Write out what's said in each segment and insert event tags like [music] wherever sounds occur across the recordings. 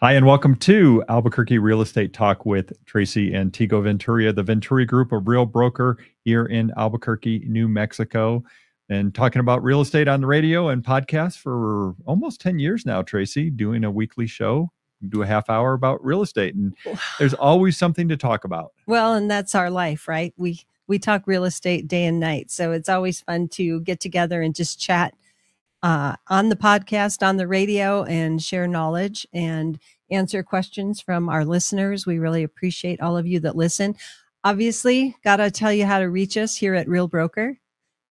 Hi, and welcome to Albuquerque Real Estate Talk with Tracy and Tego Venturia, the Venturi Group, a real broker here in Albuquerque, New Mexico, and talking about real estate on the radio and podcast for almost 10 years now, Tracy, doing a weekly show. Do a half hour about real estate, and there's always something to talk about. Well, and that's our life, right? We we talk real estate day and night, so it's always fun to get together and just chat uh, on the podcast, on the radio, and share knowledge and answer questions from our listeners. We really appreciate all of you that listen. Obviously, got to tell you how to reach us here at Real Broker.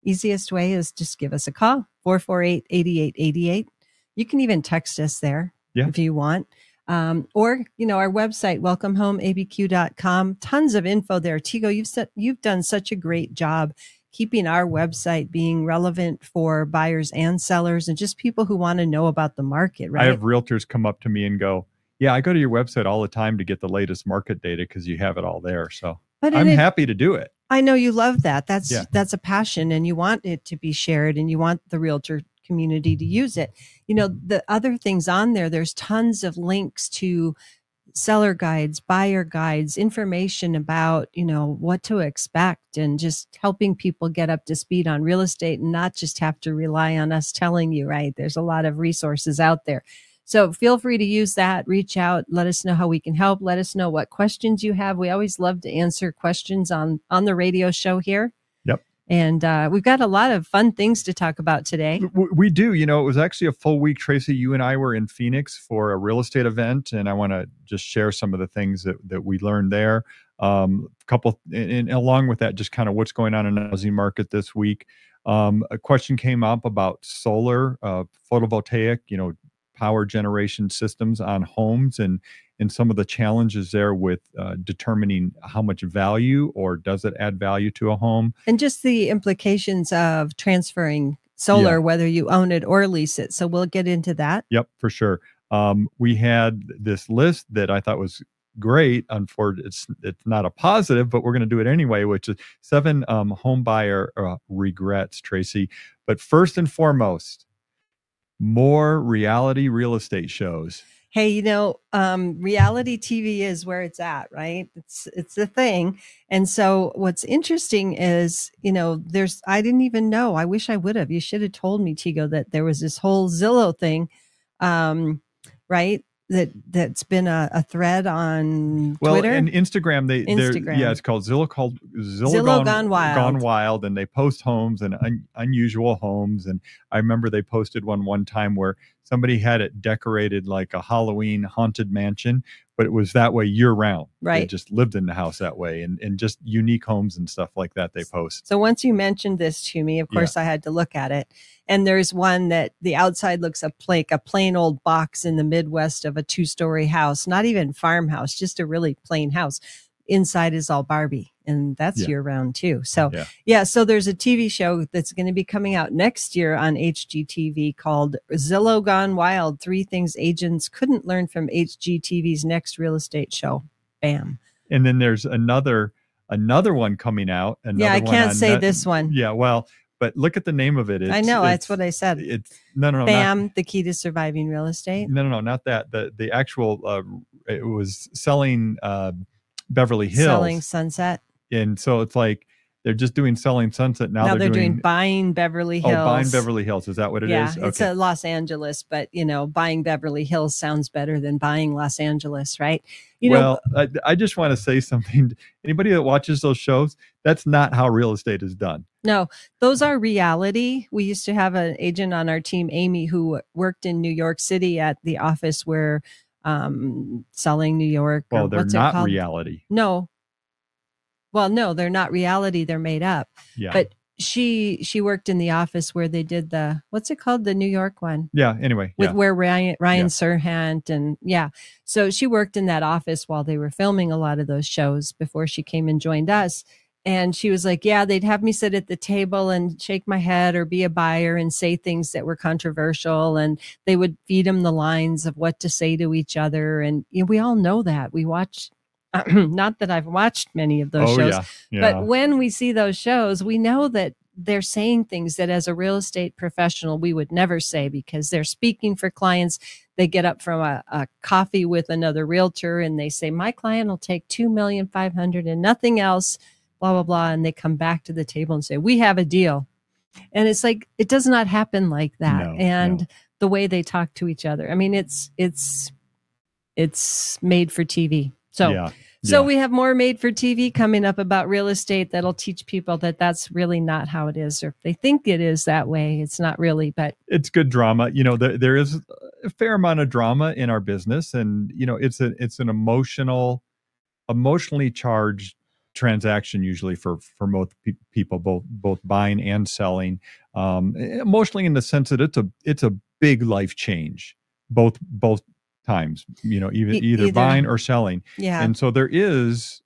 Easiest way is just give us a call 448 8888. You can even text us there yeah. if you want. Um, or, you know, our website, welcomehomeabq.com. Tons of info there. Tego, you've set, you've done such a great job keeping our website being relevant for buyers and sellers and just people who want to know about the market, right? I have realtors come up to me and go, Yeah, I go to your website all the time to get the latest market data because you have it all there. So but I'm it, happy to do it. I know you love that. That's Yeah. that's a passion and you want it to be shared and you want the realtor community to use it. You know, the other things on there, there's tons of links to seller guides, buyer guides, information about, you know, what to expect and just helping people get up to speed on real estate and not just have to rely on us telling you, right? There's a lot of resources out there. So feel free to use that, reach out, let us know how we can help, let us know what questions you have. We always love to answer questions on on the radio show here. And uh, we've got a lot of fun things to talk about today. We do. You know, it was actually a full week, Tracy. You and I were in Phoenix for a real estate event, and I want to just share some of the things that, that we learned there. Um, a couple, and, and along with that, just kind of what's going on in the housing market this week. Um, a question came up about solar, uh, photovoltaic, you know, power generation systems on homes, and and some of the challenges there with uh, determining how much value or does it add value to a home. And just the implications of transferring solar, Yeah. whether you own it or lease it. So we'll get into that. Yep, for sure. Um, we had this list that I thought was great. Unfortunately, it's it's not a positive, but we're going to do it anyway. Which is seven um, home buyer uh, regrets, Tracy. But first and foremost, more reality real estate shows. Hey, you know, um, reality TV is where it's at, right? It's it's the thing. And so what's interesting is, you know, there's I didn't even know. I wish I would have. You should have told me, Tego, that there was this whole Zillow thing, um, right? That that's been a, a thread on Well, Twitter. and Instagram, they Instagram. yeah, it's called Zillow called Zillow, Zillow Gone Wild. Gone Wild, and they post homes and un, unusual homes. And I remember they posted one one time where somebody had it decorated like a Halloween haunted mansion, but it was that way year round. Right. They just lived in the house that way, and and just unique homes and stuff like that they post. So once you mentioned this to me, of Yeah. course I had to look at it. And there's one that the outside looks up like a plain old box in the Midwest of a two story house, not even farmhouse, just a really plain house. Inside is all Barbie, and that's Yeah. year round too. So Yeah. yeah, so there's a TV show that's going to be coming out next year on HGTV called Zillow Gone Wild: Three Things Agents Couldn't Learn from HGTV's next real estate show. Bam. And then there's another another one coming out. Another yeah, I can't say Net- this one. Yeah, well, but look at the name of it. It's, I know that's what I said. It's no, no, no, not- Bam, the key to surviving real estate. No, no, no, not that. The the actual uh, it was selling uh, Beverly Hills, Selling Sunset. and so it's like they're just doing selling Sunset now. Now, they're, doing, doing, buying Beverly oh buying Beverly Hills. Is that what it is? yeah, it's okay. a Los Angeles, but you know, buying Beverly Hills sounds better than buying Los Angeles, right? You know, well, I, I just want to say something. [laughs] Anybody that watches those shows, that's not how real estate is done. no, those are reality. We used to have an agent on our team, Amy, who worked in New York City at the office where um selling New York. or Well, they're not reality. No. Well, no, they're not reality. They're made up. Yeah. But she she worked in the office where they did the what's it called the New York one yeah. Anyway. with yeah. where Ryan Ryan Yeah. Serhant and yeah so she worked in that office while they were filming a lot of those shows before she came and joined us and she was like yeah they'd have me sit at the table and shake my head or be a buyer and say things that were controversial and they would feed them the lines of what to say to each other and you know, we all know that we watch [clears throat] not that I've watched many of those oh shows yeah. Yeah. but when we see those shows, we know that they're saying things that as a real estate professional we would never say because they're speaking for clients. they get up from a, a coffee with another realtor and they say, my client will take two million five hundred and nothing else, blah, blah, blah. And they come back to the table and say, we have a deal. And it's like, it does not happen like that. No, and no. the way they talk to each other. I mean, it's, it's, it's made for TV. So, yeah. so yeah. we have more made for TV coming up about real estate that'll teach people that that's really not how it is, or if they think it is that way, it's not really. But it's good drama. You know, there, there is a fair amount of drama in our business, and you know, it's a it's an emotional, emotionally charged transaction usually for for most pe- people, both both buying and selling. Um, emotionally, in the sense that it's a it's a big life change, both both times. You know, even E- either, either. buying or selling, yeah, and so there is.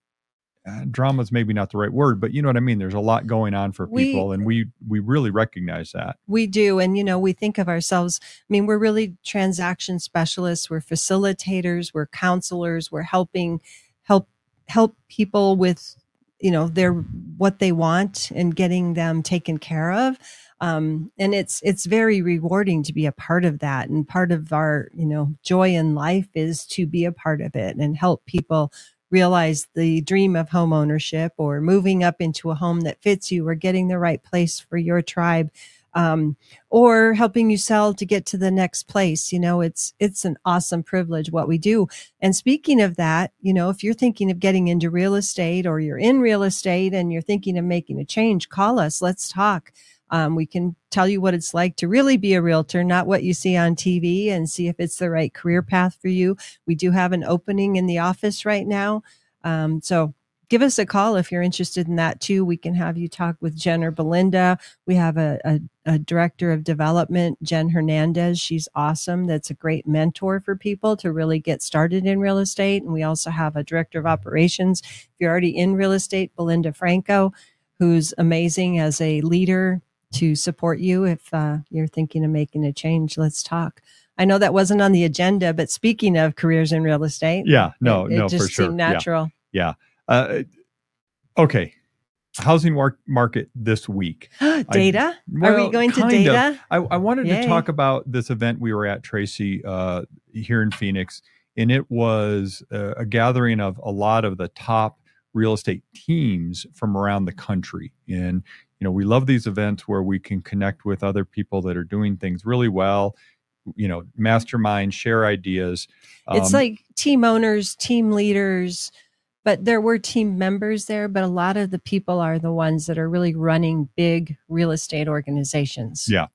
Uh, drama is maybe not the right word, but you know what I mean. There's a lot going on for We- people, and we we really recognize that. we do. And, you know, we think of ourselves, I mean, we're really transaction specialists, we're facilitators, we're counselors, we're helping help help people with you know their what they want and getting them taken care of. Um, and it's it's very rewarding to be a part of that. And part of our you know joy in life is to be a part of it and help people realize the dream of home ownership or moving up into a home that fits you or getting the right place for your tribe um, or helping you sell to get to the next place you know it's it's an awesome privilege what we do and speaking of that you know if you're thinking of getting into real estate or you're in real estate and you're thinking of making a change call us let's talk um, we can tell you what it's like to really be a realtor, not what you see on TV, and see if it's the right career path for you. We do have an opening in the office right now. Um, so give us a call if you're interested in that too. We can have you talk with Jen or Belinda. We have a, a, a director of development, Jen Hernandez. She's awesome. That's a great mentor for people to really get started in real estate. And we also have a director of operations. If you're already in real estate, Belinda Franco, who's amazing as a leader to support you if uh, you're thinking of making a change. Let's talk. I know that wasn't on the agenda, but speaking of careers in real estate, Yeah, no, it, it no, just for sure. seemed Yeah. natural. Uh, okay, housing war- market this week. [gasps] data? Are Well, we going to of. data? I, I wanted Yay. to talk about this event we were at, Tracy, uh, here in Phoenix, and it was a, a gathering of a lot of the top real estate teams from around the country. And you know, we love these events where we can connect with other people that are doing things really well. You know, mastermind, share ideas. it's Um, like team owners, team leaders, but there were team members there. But a lot of the people are the ones that are really running big real estate organizations. Yeah.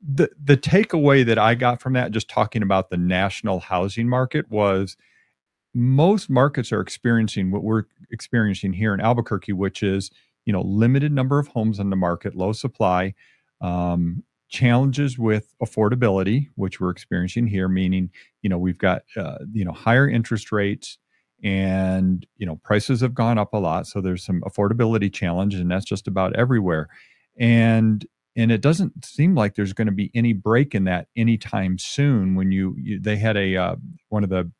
the the takeaway that I got from that, just talking about the national housing market, was most markets are experiencing what we're experiencing here in Albuquerque, which is you know limited number of homes on the market, low supply, um, challenges with affordability, which we're experiencing here, meaning you know we've got uh, you know higher interest rates and you know prices have gone up a lot so there's some affordability challenge and that's just about everywhere. And and it doesn't seem like there's going to be any break in that anytime soon when you, you they had a uh, one of the,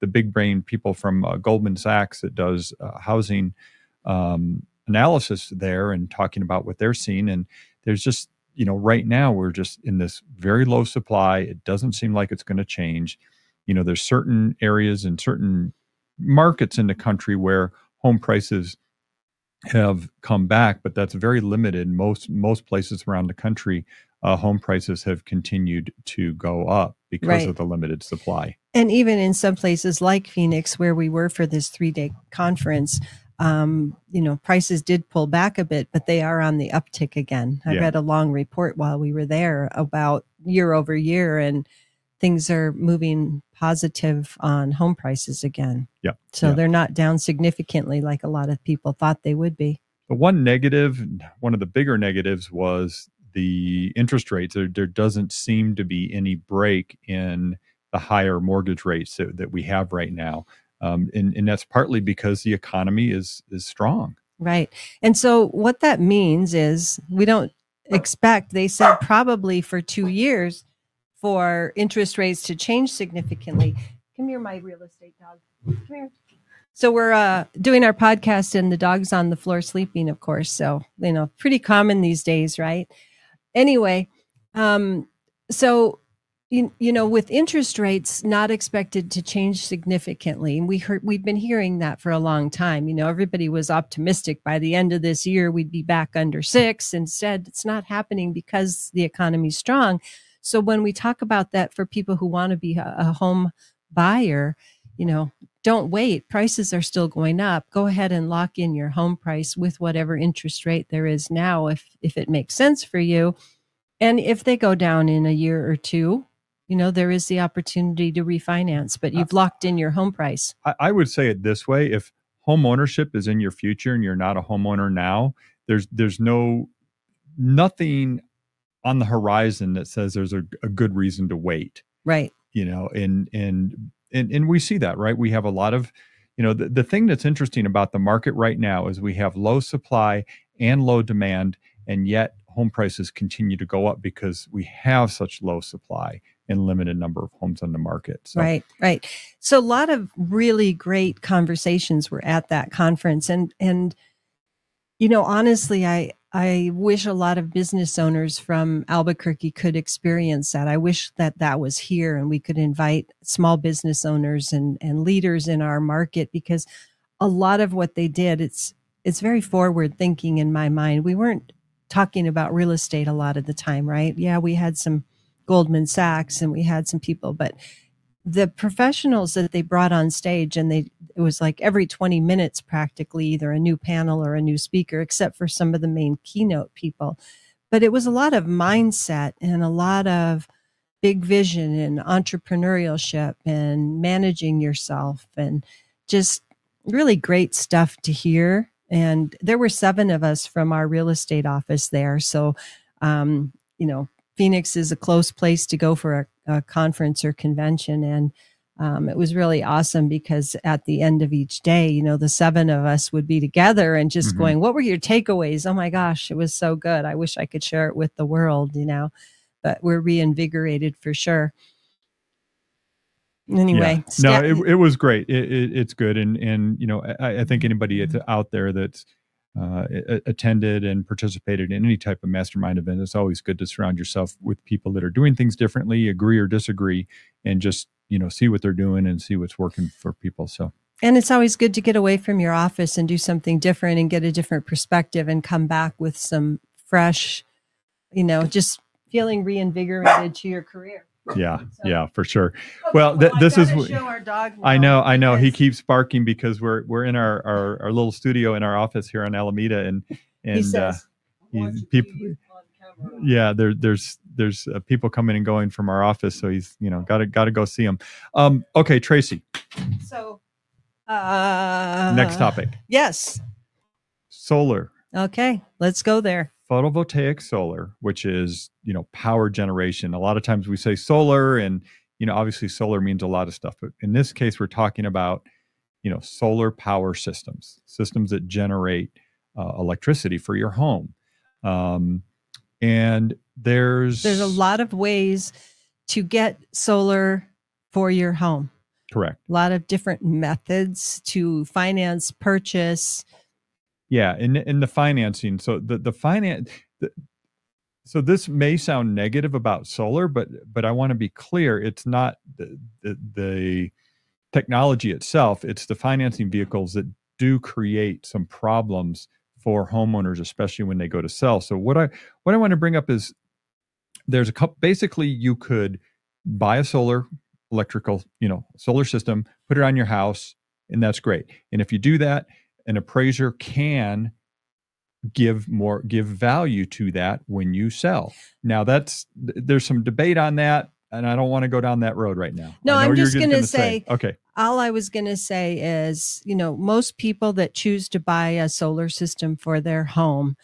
the big brain people from uh, goldman sachs that does uh, housing um, analysis there and talking about what they're seeing and there's just you know right now we're just in this very low supply. It doesn't seem like it's going to change. You know there's certain areas and certain markets in the country where home prices have come back, but that's very limited. Most most places around the country, uh, home prices have continued to go up because Right. of the limited supply. and even in some places like Phoenix, where we were for this three day conference, um, you know, prices did pull back a bit, but they are on the uptick again. I Yeah. read a long report while we were there about year over year, and things are moving positive on home prices again. Yeah. So Yeah. they're not down significantly like a lot of people thought they would be. The one negative, one of the bigger negatives, was the interest rates. There, there doesn't seem to be any break in the higher mortgage rates that, that we have right now, um, and, and that's partly because the economy is is strong. Right. And so what that means is we don't expect, they said probably for two years for interest rates to change significantly. Come here, my real estate dog. Come here. So we're uh, doing our podcast and the dog's on the floor sleeping, of course. So, you know, pretty common these days, right? Anyway, um, so you, you know with interest rates not expected to change significantly and we heard we've been hearing that for a long time you know everybody was optimistic by the end of this year we'd be back under six instead it's not happening because the economy's strong so when we talk about that for people who want to be a, a home buyer you know don't wait prices are still going up. Go ahead and lock in your home price with whatever interest rate there is now if if it makes sense for you. And if they go down in a year or two you know there is the opportunity to refinance but you've locked in your home price. I, I would say it this way if home ownership is in your future and you're not a homeowner now there's there's no nothing on the horizon that says there's a, a good reason to wait right you know and and and and we see that right we have a lot of you know the, the thing that's interesting about the market right now is we have low supply and low demand and yet home prices continue to go up because we have such low supply and limited number of homes on the market. So. Right, right. So a lot of really great conversations were at that conference, and and you know honestly, I I wish a lot of business owners from Albuquerque could experience that. I wish that that was here and we could invite small business owners and and leaders in our market because a lot of what they did it's it's very forward thinking in my mind. We weren't talking about real estate a lot of the time, right? Yeah, we had some Goldman Sachs and we had some people, but the professionals that they brought on stage and they it was like every 20 minutes practically either a new panel or a new speaker except for some of the main keynote people. But it was a lot of mindset and a lot of big vision and entrepreneurship and managing yourself and just really great stuff to hear. And there were seven of us from our real estate office there. So um, you know Phoenix is a close place to go for a, a conference or convention. And um, it was really awesome because at the end of each day, you know, the seven of us would be together and just mm-hmm. going, What were your takeaways? Oh my gosh, it was so good. I wish I could share it with the world, you know, but we're reinvigorated for sure. Anyway, yeah. no, it, it was great. It, it, it's good. And, and, you know, I, I think anybody mm-hmm. out there that's, uh, attended and participated in any type of mastermind event, it's always good to surround yourself with people that are doing things differently, agree or disagree, and just you know see what they're doing and see what's working for people. So. And it's always good to get away from your office and do something different and get a different perspective and come back with some fresh, you know, just feeling reinvigorated to your career yeah [laughs] so, yeah for sure. Well, th- this is i know i know. He keeps barking because we're we're in our, our, our little studio in our office here on alameda and and he says, uh, people yeah there there's there's uh, people coming and going from our office so he's you know gotta gotta go see him um okay tracy. So uh next topic. yes. Solar. Okay let's go there photovoltaic solar, which is, you know, power generation. A lot of times we say solar and, you know, obviously solar means a lot of stuff, but in this case we're talking about, you know, solar power systems, systems that generate uh, electricity for your home. Um, and there's there's a lot of ways to get solar for your home. Correct. A lot of different methods to finance, purchase, yeah, in in the financing. So the the finance. So this may sound negative about solar, but but I want to be clear. It's not the, the, the technology itself. It's the financing vehicles that do create some problems for homeowners, especially when they go to sell. So what I what I want to bring up is there's a couple. Basically, you could buy a solar electrical, you know, solar system, put it on your house, and that's great. And if you do that, an appraiser can give more give value to that when you sell. Now that's there's some debate on that and i don't want to go down that road right now. No i'm just going to say, say okay. all i was going to say is you know most people that choose to buy a solar system for their home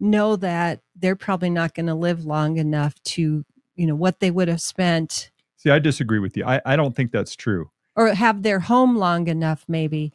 know that they're probably not going to live long enough to you know what they would have spent. See i disagree with you. I, I don't think that's true. Or have their home long enough maybe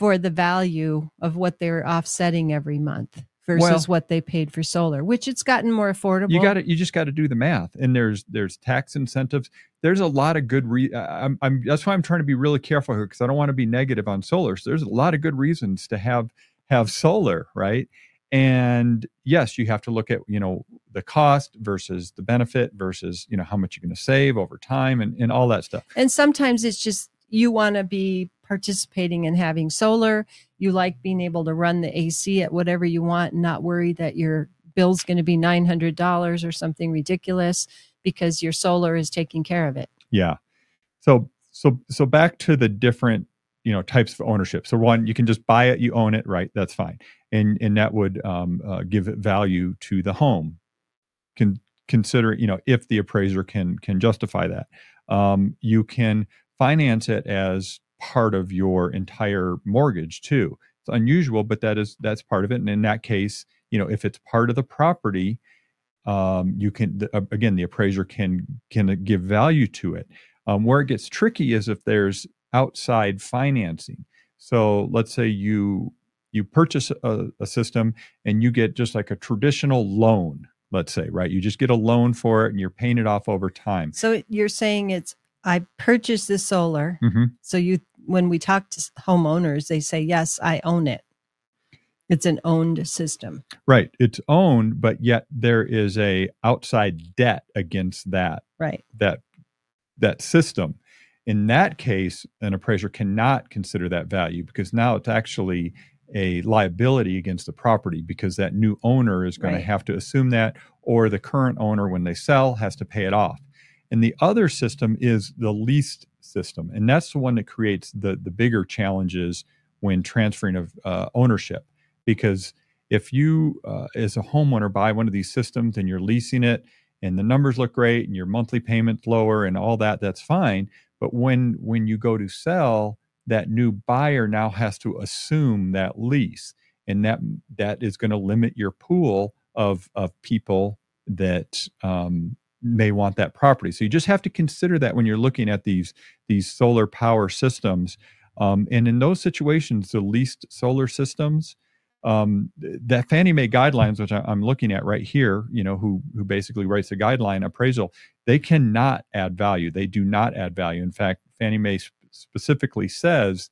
for the value of what they're offsetting every month versus well, what they paid for solar, which it's gotten more affordable. You got to you just got to do the math, and there's there's tax incentives. There's a lot of good. Re- I'm, I'm that's why I'm trying to be really careful here because I don't want to be negative on solar. So there's a lot of good reasons to have have solar, right? and yes you have to look at you know the cost versus the benefit versus you know how much you're going to save over time and, and all that stuff And sometimes it's just you want to be participating in having solar. You like being able to run the AC at whatever you want and not worry that your bill's going to be $900 or something ridiculous because your solar is taking care of it. yeah. So so so back to the different you know types of ownership. So one you can just buy it you own it right? That's fine. And and that would um, uh, give value to the home. Can consider you know if the appraiser can can justify that. Um, you can finance it as part of your entire mortgage too. It's unusual but that is that's part of it and in that case you know if it's part of the property um, you can the, uh, again the appraiser can can give value to it. Um, where it gets tricky is if there's outside financing. So let's say you you purchase a, a system and you get just like a traditional loan let's say right? You just get a loan for it and you're paying it off over time. So you're saying it's I purchased the solar. hmm So you when we talk to homeowners, they say, "Yes, I own it." It's an owned system. right it's owned but yet there is a outside debt against that Right. that that system in that case an appraiser cannot consider that value because now it's actually a liability against the property because that new owner is going Right. to have to assume that or the current owner when they sell has to pay it off and the other system is the leased system. And that's the one that creates the the bigger challenges when transferring of uh, ownership. Because if you uh, as a homeowner buy one of these systems and you're leasing it and the numbers look great and your monthly payment's lower and all that that's fine. But when when you go to sell that new buyer now has to assume that lease. And that that is going to limit your pool of of people that um, may want that property so you just have to consider that when you're looking at these these solar power systems um, and in those situations the leased solar systems um, that Fannie Mae guidelines, which I, I'm looking at right here, you know, who who basically writes the guideline appraisal, they cannot add value. They do not add value. In fact, Fannie Mae sp- specifically says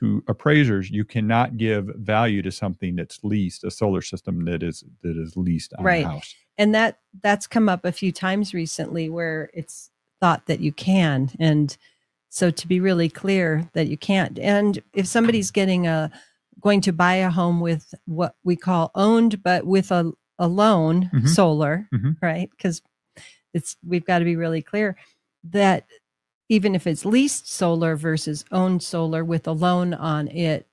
to appraisers, you cannot give value to something that's leased, a solar system that is that is leased on Right. a house. And that that's come up a few times recently where it's thought that you can and so to be really clear that you can't and if somebody's getting a going to buy a home with what we call owned but with a, a loan Mhm. solar Mhm. right because it's we've got to be really clear that even if it's leased solar versus owned solar with a loan on it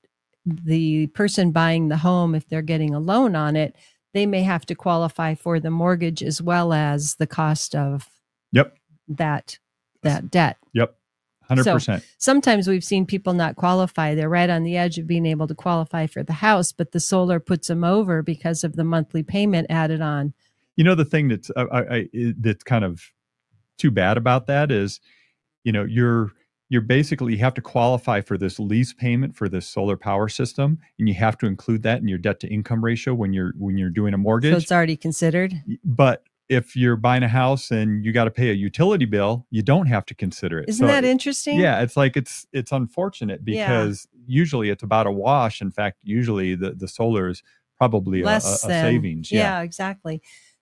the person buying the home if they're getting a loan on it they may have to qualify for the mortgage as well as the cost of Yep. that that debt. Yep. Hundred percent. Sometimes we've seen people not qualify. They're right on the edge of being able to qualify for the house, but the solar puts them over because of the monthly payment added on. You know the thing that's uh, I, I, I- that's kind of too bad about that is, you know, you're you're basically you have to qualify for this lease payment for this solar power system, and you have to include that in your debt to income ratio when you're when you're doing a So mortgage. it's already considered. but if you're buying a house and you got to pay a utility bill, you don't have to consider it. Isn't So that it- interesting? Yeah, it's like it's it's unfortunate Yeah. because usually it's about a wash. In fact, usually the the solar is probably a, a, a Less than savings. Yeah. exactly.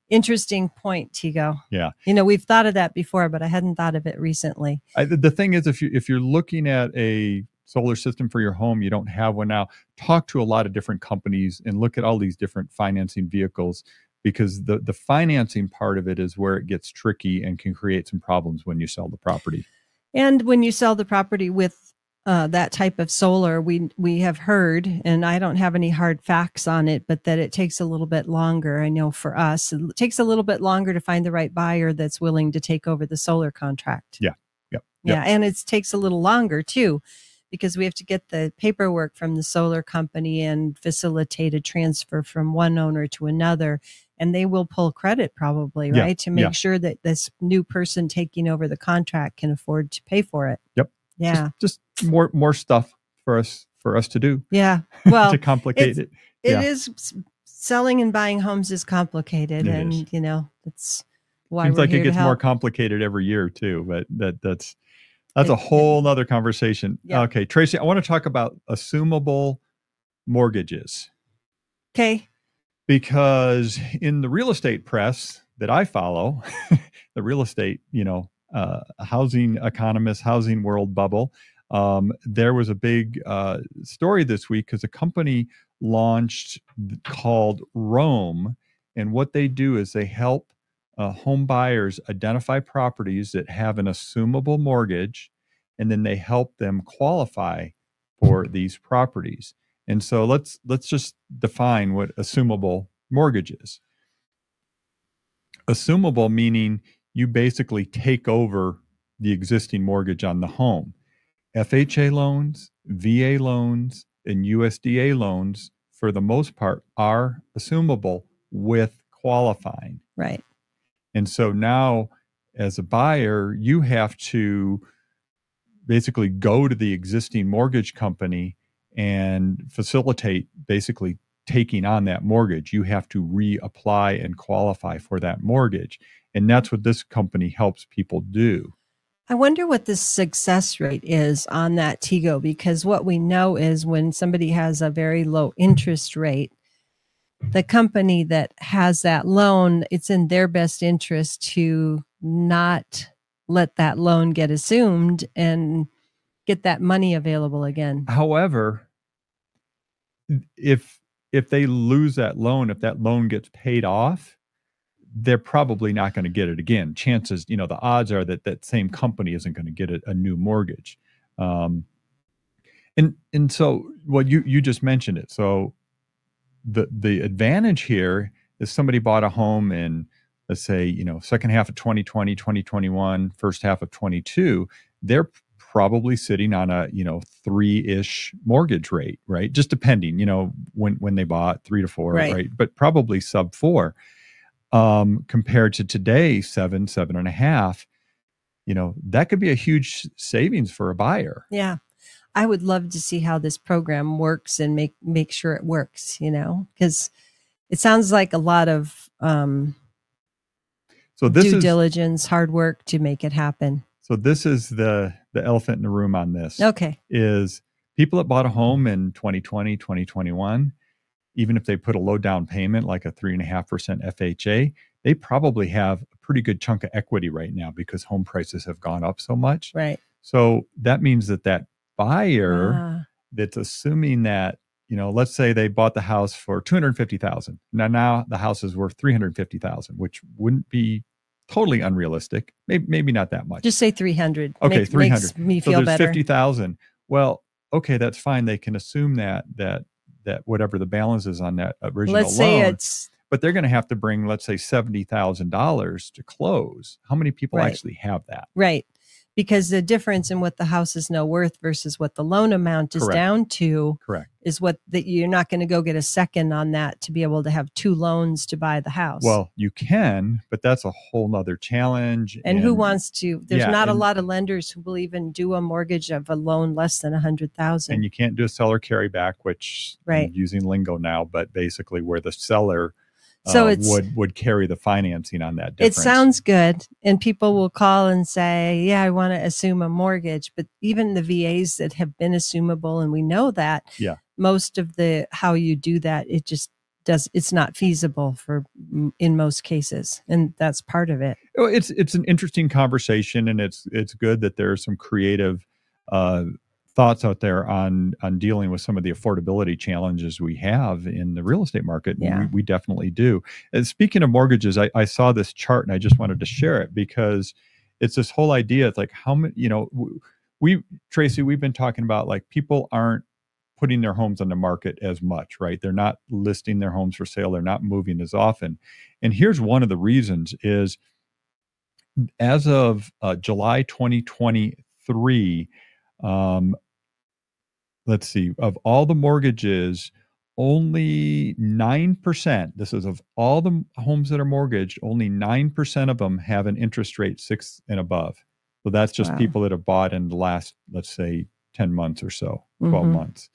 Interesting point, Tego. Yeah. You know, we've thought of that before, but I hadn't thought of it recently. I, the thing is, if you if you're looking at a solar system for your home, you don't have one now. Talk to a lot of different companies and look at all these different financing vehicles because the the financing part of it is where it gets tricky and can create some problems when you sell the property. And when you sell the property with uh, that type of solar, we we have heard, and I don't have any hard facts on it, but that it takes a little bit longer. I know for us, it takes a little bit longer to find the right buyer that's willing to take over the solar contract. Yeah. Yep. Yeah, and it takes a little longer too, because we have to get the paperwork from the solar company and facilitate a transfer from one owner to another. And they will pull credit probably, Yeah, right? To make yeah. sure that this new person taking over the contract can afford to pay for it. Yep. Yeah. Just, just more more stuff for us for us to do Yeah. [laughs] Well, to complicate it's- it. it yeah. is selling and buying homes is complicated. It and, is. you know, it's why Seems like it gets more complicated every year too, but that that's that's a whole nother conversation. Yeah. Okay, Tracy, I want to talk about assumable mortgages. okay. because in the real estate press that I follow, [laughs] the real estate, you know, uh, housing economist, housing world bubble, um, there was a big uh, story this week because a company launched called Roam, and what they do is they help uh, home buyers identify properties that have an assumable mortgage, and then they help them qualify for these properties. And so let's let's just define what assumable mortgage is. Assumable meaning you basically take over the existing mortgage on the home. FHA loans, VA loans, and USDA loans, for the most part, are assumable with qualifying. Right. And so now, as a buyer, you have to basically go to the existing mortgage company and facilitate basically taking on that mortgage. You have to reapply and qualify for that mortgage. And that's what this company helps people do. I wonder what the success rate is on that Tego because what we know is when somebody has a very low interest rate, the company that has that loan, it's in their best interest to not let that loan get assumed and get that money available again. However, if if they lose that loan, if that loan gets paid off, they're probably not going to get it again. Chances, you know, the odds are that that same company isn't going to get a, a new mortgage. Um, and and so, well, you you just mentioned it. So the the advantage here is somebody bought a home in let's say you know second half of 2020 2021 first half of 22 they're probably sitting on a you know three-ish mortgage rate right just depending you know when when they bought three to four right, right? but probably sub four um, compared to today, seven, seven and a half, you know, that could be a huge savings for a buyer. Yeah. I would love to see how this program works and make make sure it works, you know, because it sounds like a lot of um so this due is, diligence, hard work to make it happen. So this is the the elephant in the room on this. Okay. Is people that bought a home in 2020, 2021, even if they put a low down payment like a 3.5% FHA, they probably have a pretty good chunk of equity right now because home prices have gone up so much. Right. So that means that that buyer ah. that's assuming that, you know, let's say they bought the house for 250,000. Now now the house is worth 350,000, which wouldn't be totally unrealistic. Maybe maybe not that much. Just say 300. Okay, 300. Makes me feel so there's better. 50,000. Well, okay, that's fine. They can assume that that that whatever the balance is on that original let's loan. say it's but they're going to have to bring let's say $70,000 to close. How many people right. actually have that? Right. Because the difference in what the house is now worth versus what the loan amount is Correct. down to Correct. is what that you're not going to go get a second on that to be able to have two loans to buy the house. Well, you can, but that's a whole nother challenge. And, and who wants to? There's yeah, not a lot of lenders who will even do a mortgage of a loan less than a hundred thousand. And you can't do a seller carryback, which right. I'm using lingo now, but basically where the seller so uh, it's, would would carry the financing on that. Difference. It sounds good, and people will call and say, "Yeah, I want to assume a mortgage." But even the VAs that have been assumable, and we know that, yeah, most of the how you do that, it just does. It's not feasible for in most cases, and that's part of it. It's it's an interesting conversation, and it's it's good that there are some creative. Uh, thoughts out there on on dealing with some of the affordability challenges we have in the real estate market. Yeah. We, we, definitely do. And speaking of mortgages, I, I, saw this chart and I just wanted to share it because it's this whole idea. It's like how many, you know, we Tracy, we've been talking about like people aren't putting their homes on the market as much, right? They're not listing their homes for sale. They're not moving as often. And here's one of the reasons is as of uh, July 2023, um, let's see, of all the mortgages, only 9%, this is of all the homes that are mortgaged, only 9% of them have an interest rate six and above. So that's just wow. people that have bought in the last, let's say, 10 months or so, 12 mm-hmm. months.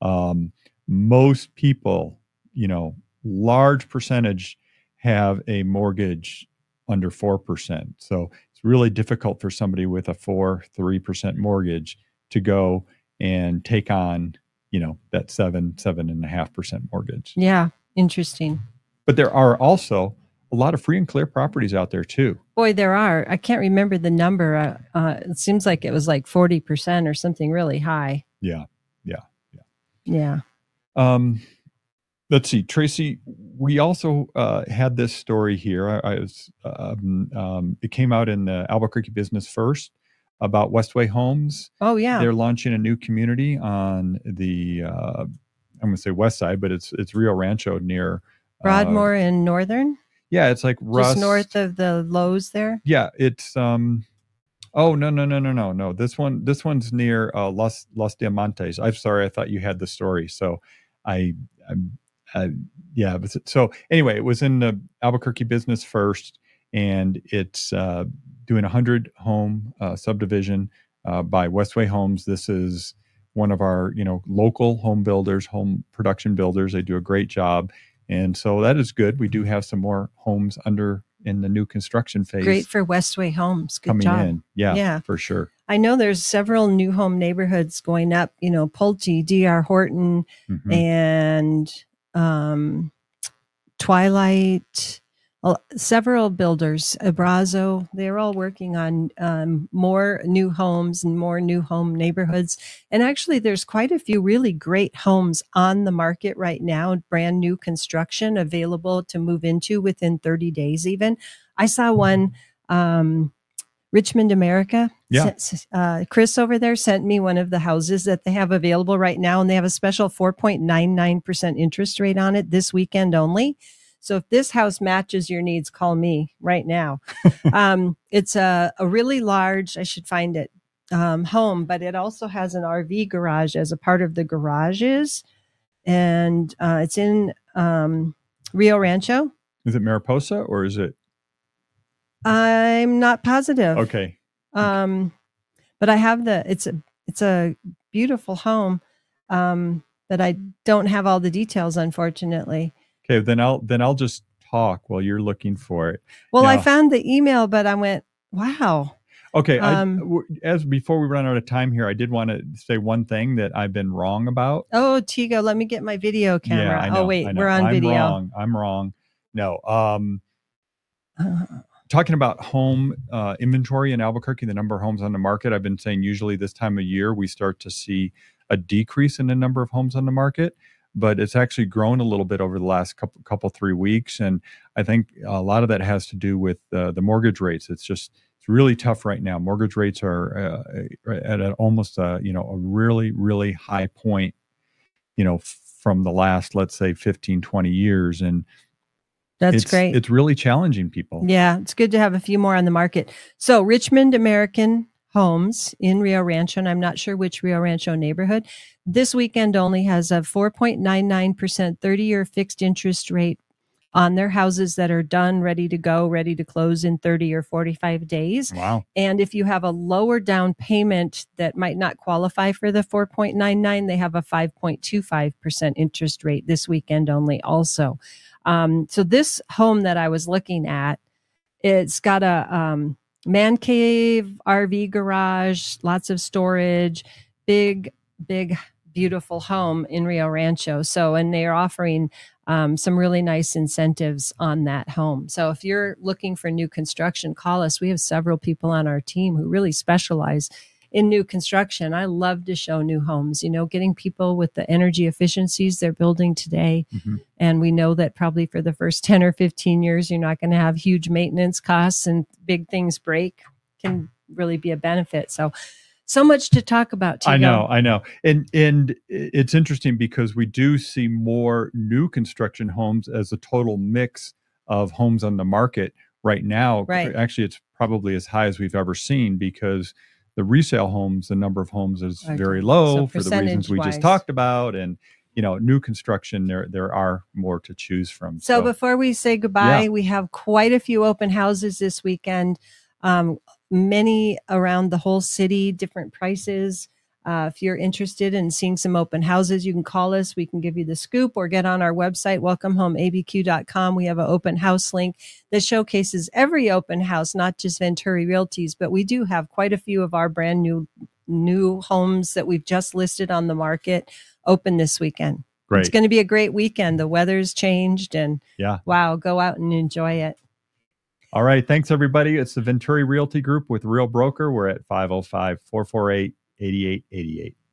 Um, most people, you know, large percentage have a mortgage under 4%. So it's really difficult for somebody with a 4, 3% mortgage to go and take on you know that seven seven and a half percent mortgage yeah interesting but there are also a lot of free and clear properties out there too. Boy, there are. I can't remember the number. Uh, uh, it seems like it was like 40% or something really high. Yeah. Yeah. Yeah. Yeah. Um, let's see, Tracy. We also uh, had this story here. I, I was. Um, um, it came out in the Albuquerque Business First about Westway Homes. Oh yeah, they're launching a new community on the. Uh, I'm going to say west side, but it's it's Rio Rancho near uh, Broadmoor in Northern. Yeah, it's like Russ, just north of the Lowe's there. Yeah, it's um. Oh no no no no no no! This one this one's near uh, Los Los Diamantes. I'm sorry, I thought you had the story, so I I'm uh, yeah. So anyway, it was in the Albuquerque Business First, and it's uh, doing a hundred home uh, subdivision uh, by Westway Homes. This is one of our you know local home builders, home production builders. They do a great job, and so that is good. We do have some more homes under in the new construction phase. Great for Westway Homes. Good coming job. in. Yeah, yeah, for sure. I know there's several new home neighborhoods going up. You know, Pulte, D.R. Horton, mm-hmm. and um, Twilight, several builders, Abrazo, they're all working on um, more new homes and more new home neighborhoods. And actually, there's quite a few really great homes on the market right now, brand new construction available to move into within 30 days, even. I saw one. Um, Richmond America. Yeah. Uh, Chris over there sent me one of the houses that they have available right now, and they have a special 4.99% interest rate on it this weekend only. So if this house matches your needs, call me right now. [laughs] um, it's a, a really large, I should find it, um, home, but it also has an RV garage as a part of the garages. And uh, it's in um, Rio Rancho. Is it Mariposa or is it I'm not positive. Okay. Um, but I have the it's a it's a beautiful home. Um, but I don't have all the details, unfortunately. Okay, then I'll then I'll just talk while you're looking for it. Well, now, I found the email, but I went, wow. Okay, um, I, as before we run out of time here, I did want to say one thing that I've been wrong about. Oh, Tego, let me get my video camera. Yeah, know, oh, wait, we're on I'm video. Wrong. I'm wrong. No. Um, uh, talking about home uh, inventory in Albuquerque, the number of homes on the market, I've been saying usually this time of year we start to see a decrease in the number of homes on the market, but it's actually grown a little bit over the last couple, couple three weeks, and I think a lot of that has to do with uh, the mortgage rates. It's just it's really tough right now. Mortgage rates are uh, at a, almost a you know a really really high point, you know, from the last let's say 15 20 years and that's it's, great. It's really challenging people. Yeah, it's good to have a few more on the market. So, Richmond American Homes in Rio Rancho, and I'm not sure which Rio Rancho neighborhood, this weekend only has a 4.99% 30 year fixed interest rate on their houses that are done, ready to go, ready to close in 30 or 45 days. Wow. And if you have a lower down payment that might not qualify for the 4.99, they have a 5.25% interest rate this weekend only also. Um, so this home that I was looking at, it's got a um, man cave, RV garage, lots of storage, big, big, beautiful home in Rio Rancho. So, and they're offering um, some really nice incentives on that home. So, if you're looking for new construction, call us. We have several people on our team who really specialize in new construction. I love to show new homes, you know, getting people with the energy efficiencies they're building today. Mm-hmm. And we know that probably for the first [laughs] 10 or 15 years, you're not going to have huge maintenance costs and big things break can really be a benefit. So, so much to talk about. I know, I know, and and it's interesting because we do see more new construction homes as a total mix of homes on the market right now. Right. Actually, it's probably as high as we've ever seen because the resale homes, the number of homes is okay. very low so for the reasons we just talked about, and you know, new construction there there are more to choose from. So, so before we say goodbye, yeah. we have quite a few open houses this weekend. Um, many around the whole city, different prices. Uh, if you're interested in seeing some open houses, you can call us. We can give you the scoop or get on our website, welcomehomeabq.com. We have an open house link that showcases every open house, not just Venturi Realties, but we do have quite a few of our brand new new homes that we've just listed on the market open this weekend. Great. It's going to be a great weekend. The weather's changed and Yeah. wow, go out and enjoy it. All right. Thanks, everybody. It's the Venturi Realty Group with Real Broker. We're at 505 448 8888.